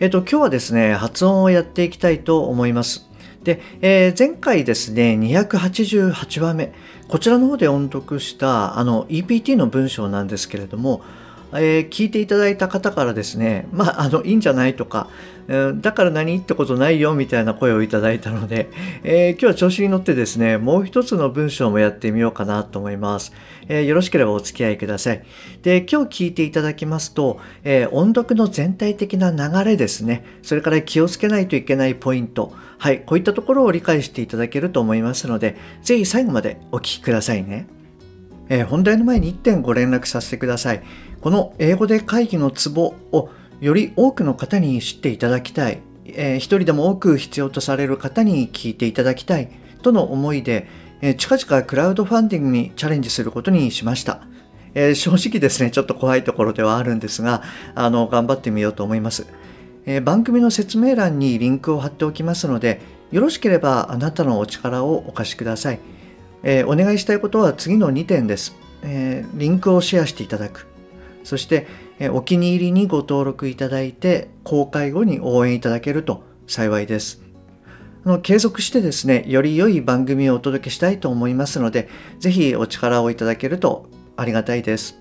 えっと今日はですね発音をやっていきたいと思います。で、えー、前回ですね288番目。こちらの方で音読したあの EPT の文章なんですけれどもえー、聞いていただいた方からですね、まあ、あの、いいんじゃないとか、だから何ってことないよみたいな声をいただいたので、えー、今日は調子に乗ってですね、もう一つの文章もやってみようかなと思います。えー、よろしければお付き合いください。で、今日聞いていただきますと、えー、音読の全体的な流れですね、それから気をつけないといけないポイント、はい、こういったところを理解していただけると思いますので、ぜひ最後までお聞きくださいね。えー、本題の前に1点ご連絡させてください。この英語で会議のツボをより多くの方に知っていただきたい、えー、一人でも多く必要とされる方に聞いていただきたいとの思いで、えー、近々クラウドファンディングにチャレンジすることにしました。えー、正直ですね、ちょっと怖いところではあるんですが、あの、頑張ってみようと思います。えー、番組の説明欄にリンクを貼っておきますので、よろしければあなたのお力をお貸しください。えー、お願いしたいことは次の2点です。えリンクをシェアしていただく。そして、お気に入りにご登録いただいて、公開後に応援いただけると幸いです。継続してですね、より良い番組をお届けしたいと思いますので、ぜひお力をいただけるとありがたいです。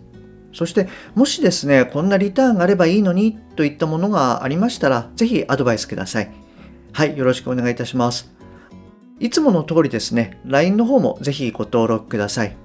そして、もしですね、こんなリターンがあればいいのにといったものがありましたら、ぜひアドバイスください。はい、よろしくお願いいたします。いつもの通りですね、LINE の方もぜひご登録ください。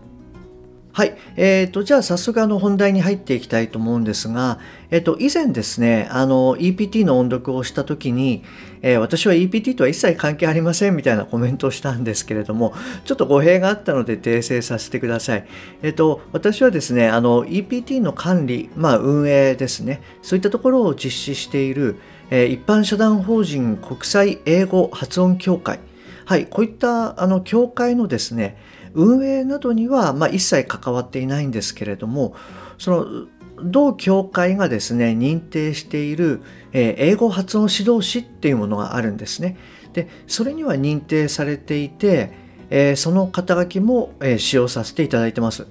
はい。えっ、ー、と、じゃあ早速あの本題に入っていきたいと思うんですが、えっ、ー、と、以前ですね、あの、EPT の音読をしたときに、えー、私は EPT とは一切関係ありませんみたいなコメントをしたんですけれども、ちょっと語弊があったので訂正させてください。えっ、と、私はですね、あの、EPT の管理、まあ、運営ですね、そういったところを実施している、え一般社団法人国際英語発音協会、はい、こういったあの協会のですね、運営などには、まあ、一切関わっていないんですけれどもその同協会がですね認定している、え、英語発音指導士っていうものがあるんですね。でそれには認定されていて、え、その肩書きも、え、使用させていただいてます。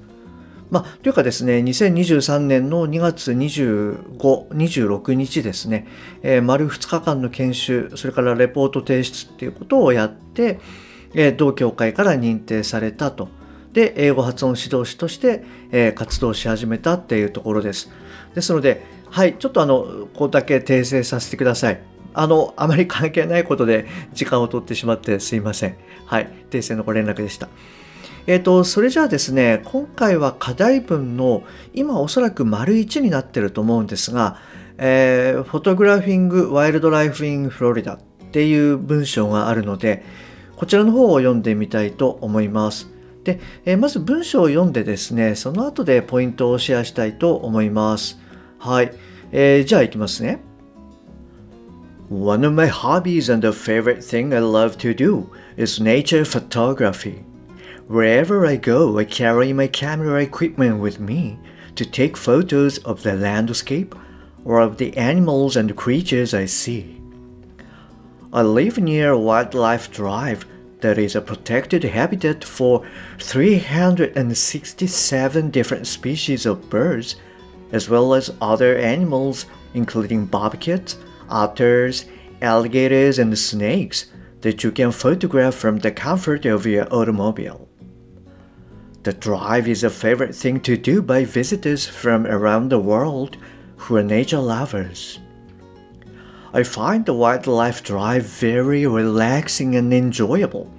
まあ、というかですね、2023年の2月25、26日ですね、えー、丸2日間の研修、それからレポート提出っていうことをやって、え同協会から認定されたと。で、英語発音指導士として、え活動し始めたっていうところです。ですので、はい、ちょっとあの、ここだけ訂正させてください。あの、あまり関係ないことで時間を取ってしまってすいません。はい、訂正のご連絡でした。えっ、ー、と、それじゃあですね、今回は課題文の今おそらく丸1になってると思うんですが、えー、フォトグラフィング・ワイルド・ライフ・イン・フロリダっていう文章があるので、こちらの方を読んでみたいと思います。で、えー、まず文章を読んでですね、その後でポイントをシェアしたいと思います。はい。えー、じゃあ行きますね。One of my hobbies and a favorite thing I love to do is nature photography. Wherever I go, I carry my camera equipment with me to take photos of the landscape or of the animals and creatures I see. I live near wildlife drive that is a protected habitat for 367 different species of birds, as well as other animals including bobcats, otters, alligators, and snakes that you can photograph from the comfort of your automobile. The drive is a favorite thing to do by visitors from around the world who are nature lovers. I find the wildlife drive very relaxing and enjoyable,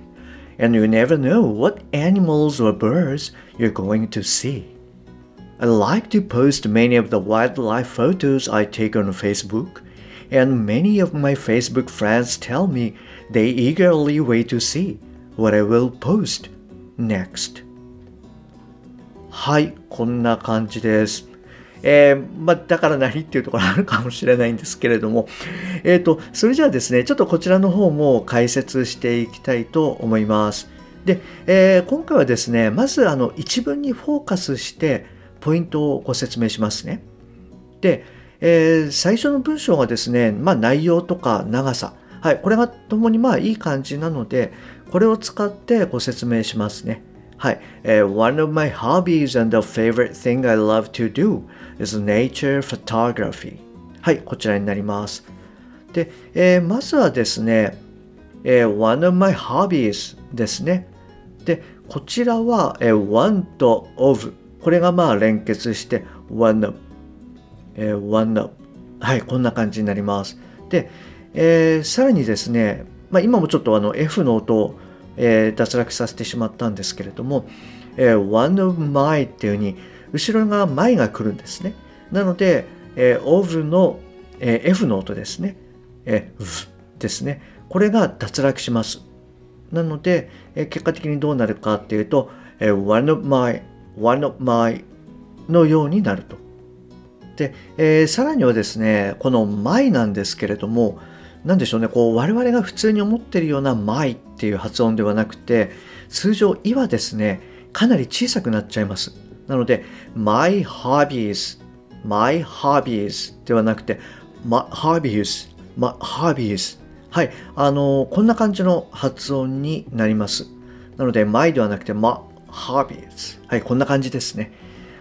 and you never know what animals or birds you're going to see. I like to post many of the wildlife photos I take on Facebook, and many of my Facebook friends tell me they eagerly wait to see what I will post next. はい、こんな感じです。 えー、まあ、だから何っていうところあるかもしれないんですけれども、えっ、ー、と、それじゃあですね、ちょっとこちらの方も解説していきたいと思います。で、えー、今回はですね、まずあの一文にフォーカスしてポイントをご説明しますね。で、えー、最初の文章がですね、まあ、内容とか長さ、はい、これがともにまあいい感じなので、これを使ってご説明しますね。はい、えー、One of my hobbies and the favorite thing I love to do is nature photography. はい、こちらになります。で、えー、まずはですね、えー、One of my hobbies ですね。で、こちらは、えー、one と of これがまあ連結して one of えー、one up。はい、こんな感じになります。で、えー、さらにですね、まあ、今もちょっとあの F の音を、えー、脱落させてしまったんですけれども、えー、one of my っていうふうに、後ろが my が来るんですね。なので、えー、of の、えー、F の音ですね。えー、v ですね。これが脱落します。なので、えー、結果的にどうなるかっていうと、えー、one of my, one of my のようになると。で、えー、さらにはですね、この my なんですけれども、何でしょうね、こう我々が普通に思ってるような my っていう発音ではなくて、通常「い」はですね、かなり小さくなっちゃいます。なので、my hobbies, my hobbies ではなくて、my hobbies, my hobbies はい、あのこんな感じの発音になります。なので、my ではなくて、my hobbies はい、こんな感じですね。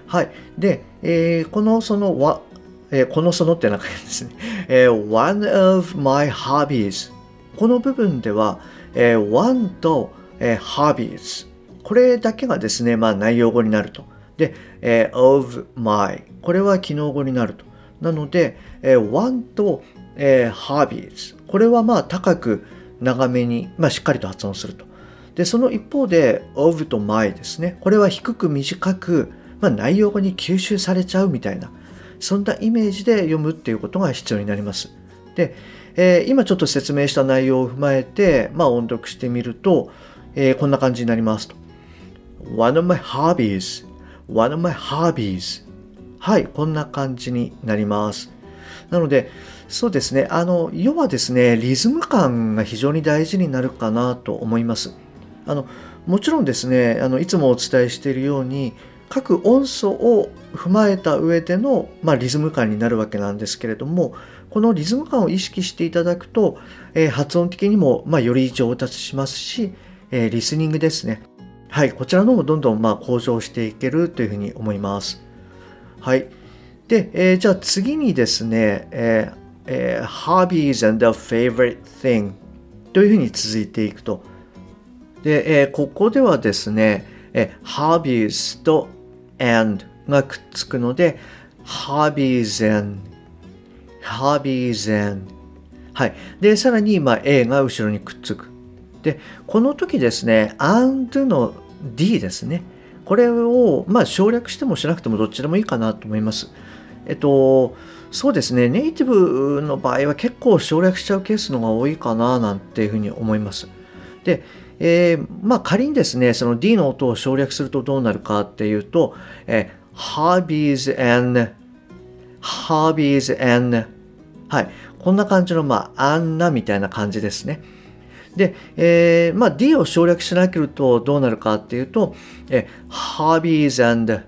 はい。で、えー、このその、えー、このそのって中にですね、えー、one of my hobbies この部分では、えー、one と、えー、hobbies これだけがですね、まあ内容語になると。で、えー、of my これは機能語になると。なので、えー、one と、えー、hobbies これはまあ高く長めに、まあ、しっかりと発音すると。で、その一方で of と my ですね。これは低く短く、まあ、内容語に吸収されちゃうみたいなそんなイメージで読むっていうことが必要になります。で、えー、今ちょっと説明した内容を踏まえて、まあ、音読してみると、えー、こんな感じになりますと。One of my hobbies, one of my hobbies はい、こんな感じになります。なので、そうですね、あの、要はですね、リズム感が非常に大事になるかなと思います。あの、もちろんですね、あのいつもお伝えしているように、各音素を踏まえた上での、まあ、リズム感になるわけなんですけれどもこのリズム感を意識していただくと、えー、発音的にも、まあ、より上達しますし、えー、リスニングですね。はいこちらの方もどんどんまあ向上していけるというふうに思います。はい。で、えー、じゃあ次にですね、えーえー、hobbies and the favorite thing というふうに続いていくと。で、えー、ここではですね、え hobbies と and がくっつくので hobbies and hobbies and はい。で、さらに、まあ、A が後ろにくっつく。で、この時ですね、and の D ですね。これを、まあ、省略してもしなくてもどっちでもいいかなと思います。えっと、そうですね、ネイティブの場合は結構省略しちゃうケースのが多いかななんていうふうに思います。で、えー、まあ仮にですね、その D の音を省略するとどうなるかっていうと、えー、hobbies and hobbies and はい。こんな感じの、まあ、あんなみたいな感じですね。で、えー、まあ D を省略しなけるとどうなるかっていうと、えー、hobbies and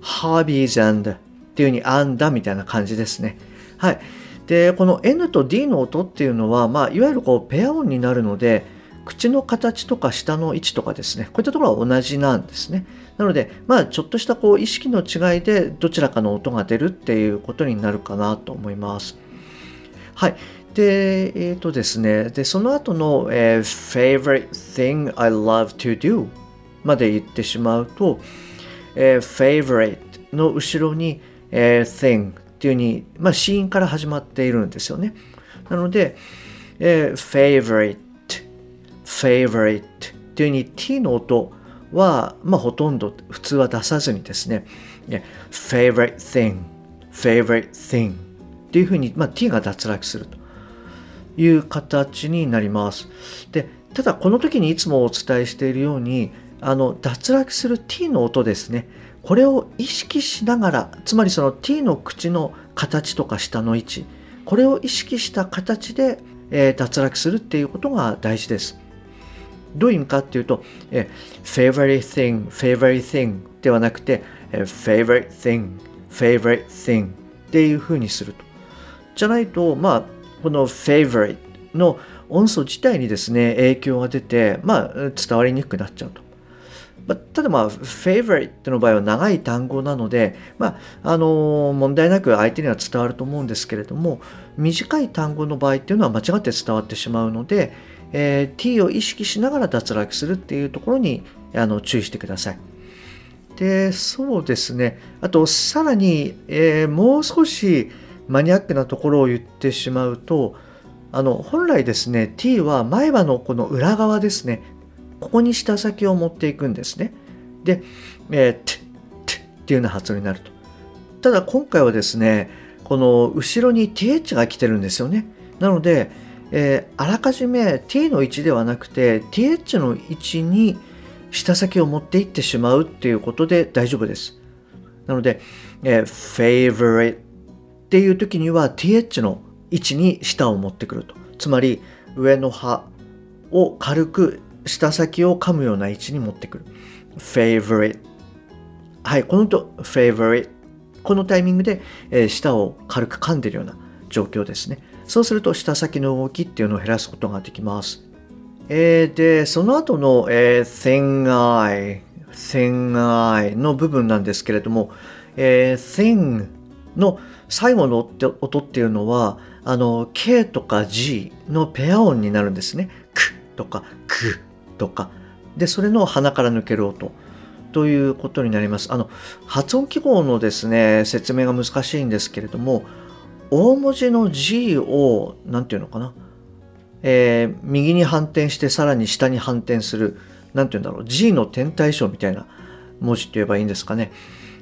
hobbies and っていうふうにあんだみたいな感じですね。はい。で、この N と D の音っていうのは、まあ、いわゆるこうペア音になるので、口の形とか舌の位置とかですね、こういったところは同じなんですね。なので、まあ、ちょっとしたこう意識の違いでどちらかの音が出るっていうことになるかなと思います。はい。で、えっ、ー、とですね、で、その後の、えー、favorite thing I love to do まで言ってしまうと、えー、favorite の後ろに、えー、thing っていうふうに、まあ、子音から始まっているんですよね。なので、えー、favorite favorite っていうに t の音は、まあ、ほとんど普通は出さずにですね、favorite thing, favorite thing っていうふうに、まあ、t が脱落するという形になります。で、ただこの時にいつもお伝えしているように、あの脱落する t の音ですね。これを意識しながらつまりその t の口の形とか下の位置これを意識した形で、えー、脱落するっていうことが大事です。どういう意味かっていうと、え favorite thing, favorite thing ではなくて、え favorite thing, favorite thing っていう風にすると。じゃないと、まあ、この favorite の音素自体にですね、影響が出て、まあ、伝わりにくくなっちゃうと。まあ、ただまあ、favorite の場合は長い単語なので、まあ、あのー、問題なく相手には伝わると思うんですけれども、短い単語の場合っていうのは間違って伝わってしまうので、えー、t を意識しながら脱落するっていうところにあの注意してください。で、そうですね。あと、さらに、えー、もう少しマニアックなところを言ってしまうと、あの、本来ですね、t は前歯のこの裏側ですね。ここに舌先を持っていくんですね。で、えー、t、t っていうような発音になると。ただ今回はですね、この後ろに th が来てるんですよね。なので、えー、あらかじめ t の位置ではなくて th の位置に舌先を持っていってしまうっていうことで大丈夫です。なので、えー、favorite っていう時には th の位置に舌を持ってくると。つまり上の歯を軽く舌先を噛むような位置に持ってくる。favorite はい、このと favorite このタイミングで、えー、舌を軽く噛んでるような状況ですね。そうすると舌先の動きっていうのを減らすことができます。えー、で、その後の、えー、thin eye, thin eye の部分なんですけれども、えー、thin の最後の音っていうのは、あの、K とか G のペア音になるんですね。くとかくとか。で、それの鼻から抜ける音。ということになります。あの、発音記号のですね、説明が難しいんですけれども、大文字の G を、何て言うのかな、えー、右に反転してさらに下に反転する、何て言うんだろう、G の天体小みたいな文字って言えばいいんですかね？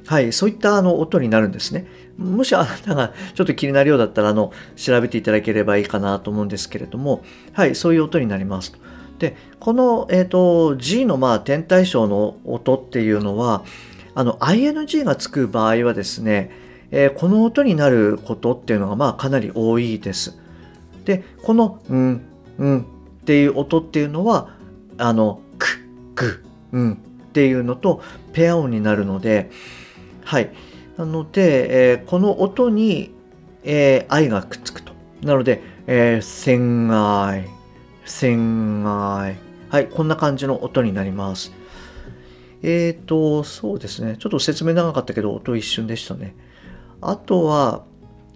はい、そういったあの音になるんですね。もしあなたがちょっと気になるようだったら、あの、調べていただければいいかなと思うんですけれども、はい、そういう音になります。で、この、えーと、G のまあ天体小の音っていうのは、あの、ing がつく場合はですね、えー、この音になることっていうのがまあかなり多いです。で、この、うん、うんっていう音っていうのは、あの、く、く、うんっていうのとペア音になるので、はい。なので、えー、この音に、えー、愛がくっつくと。なので、えー、thin eye, thin eye. はい、こんな感じの音になります。えっ、ー、と、そうですね。ちょっと説明長かったけど、音一瞬でしたね。あとは、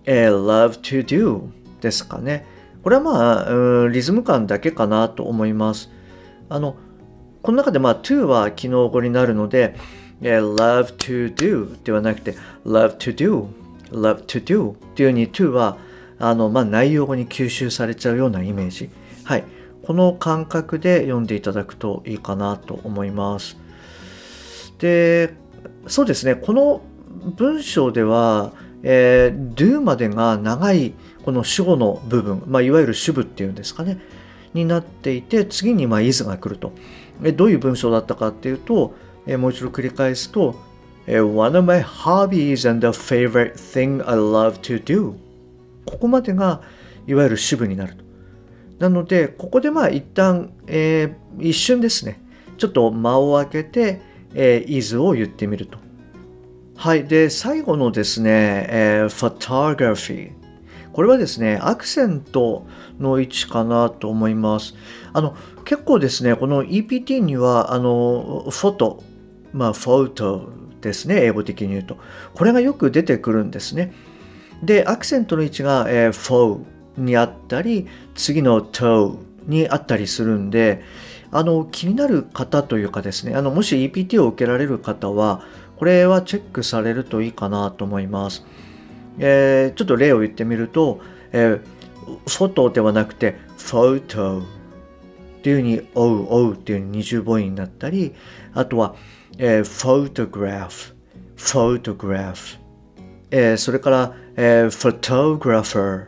えー、love to do ですかね。これはまあ、リズム感だけかなと思います。あの、この中でまあ to は機能語になるので、えー、love to do ではなくて love to do love to do っていうように to はあの、まあ、内容語に吸収されちゃうようなイメージ。はい。この感覚で読んでいただくといいかなと思います。で、そうですね。この文章では、えー、do までが長いこの主語の部分、まあ、いわゆる主語っていうんですかね、になっていて、次にまあ is が来ると。えどういう文章だったかっていうと、えー、もう一度繰り返すと、One of my hobbies and the favorite thing I love to do ここまでがいわゆる主語になると。なので、ここでまあ一旦、えー、一瞬ですね、ちょっと間を空けて、えー、is を言ってみると。はい。で、最後のですね、えー、photography。これはですね、アクセントの位置かなと思います。あの、結構ですね、この EPT には、あの、フォト、まあ、 photo ですね、英語的に言うと。これがよく出てくるんですね。で、アクセントの位置が、えー、 pho にあったり、次の to にあったりするんで、あの、気になる方というかですね、あの、もし EPT を受けられる方は、これはチェックされるといいかなと思います。えー、ちょっと例を言ってみると、えー、フォトではなくて、フォートっていうふうに、おうおうっていう二重母音になったり、あとは、えー、フォトグラフ、フォトグラフ、えー、それから、えー、フォトグラファー、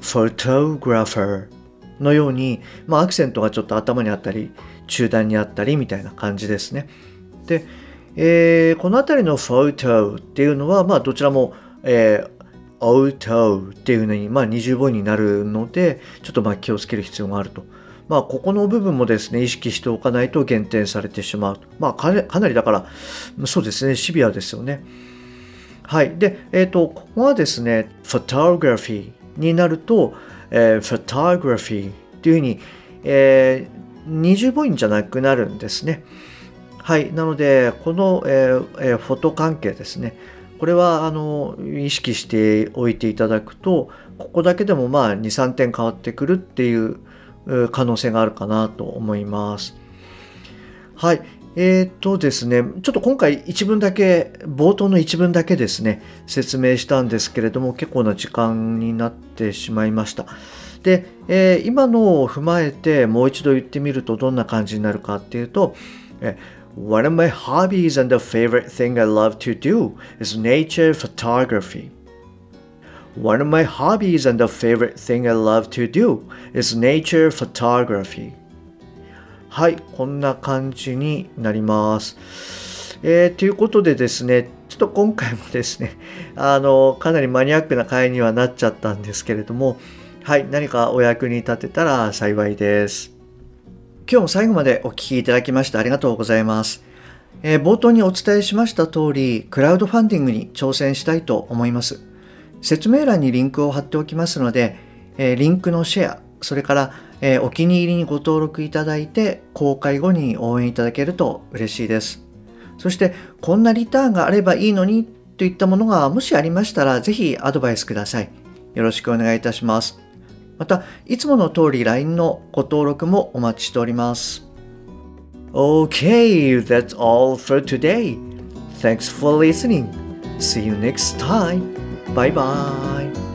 フォトグラファーのように、まあ、アクセントがちょっと頭にあったり、中段にあったりみたいな感じですね。で、えー、この辺りの photo っていうのは、まあ、どちらも、えー auto っていうのに、まあ、二重母音になるので、ちょっとまあ気をつける必要があると。まあ、ここの部分もですね、意識しておかないと減点されてしまう。まあ、かなりだから、そうですね、シビアですよね。はい。で、えっ、ー、と、ここはですね、photography になると、えー、photography っていうふうに、えー、二重母音じゃなくなるんですね。はい。なので、この、えー、フォト関係ですね。これはあの意識しておいていただくとここだけでもまあ23点変わってくるっていう可能性があるかなと思います。はい。えーとですね、ちょっと今回一文だけ、冒頭の一文だけですね、説明したんですけれども、結構な時間になってしまいました。で、えー、今のを踏まえてもう一度言ってみるとどんな感じになるかっていうと、え One of my hobbies and the favorite thing I love to do is nature photography. One of my hobbies and the favorite thing I love to do is nature photography. はい、こんな感じになります。えー、ということでですね、ちょっと今回もですね、あの、かなりマニアックな回にはなっちゃったんですけれども、はい、何かお役に立てたら幸いです。今日も最後までお聴きいただきましてありがとうございます。えー、冒頭にお伝えしました通り、クラウドファンディングに挑戦したいと思います。説明欄にリンクを貼っておきますので、えー、リンクのシェア、それから、えー、お気に入りにご登録いただいて、公開後に応援いただけると嬉しいです。そして、こんなリターンがあればいいのにといったものがもしありましたら、ぜひアドバイスください。よろしくお願いいたします。また、いつもの通り LINE のご登録もお待ちしております。Okay, that's all for today. Thanks for listening. See you next time. Bye bye.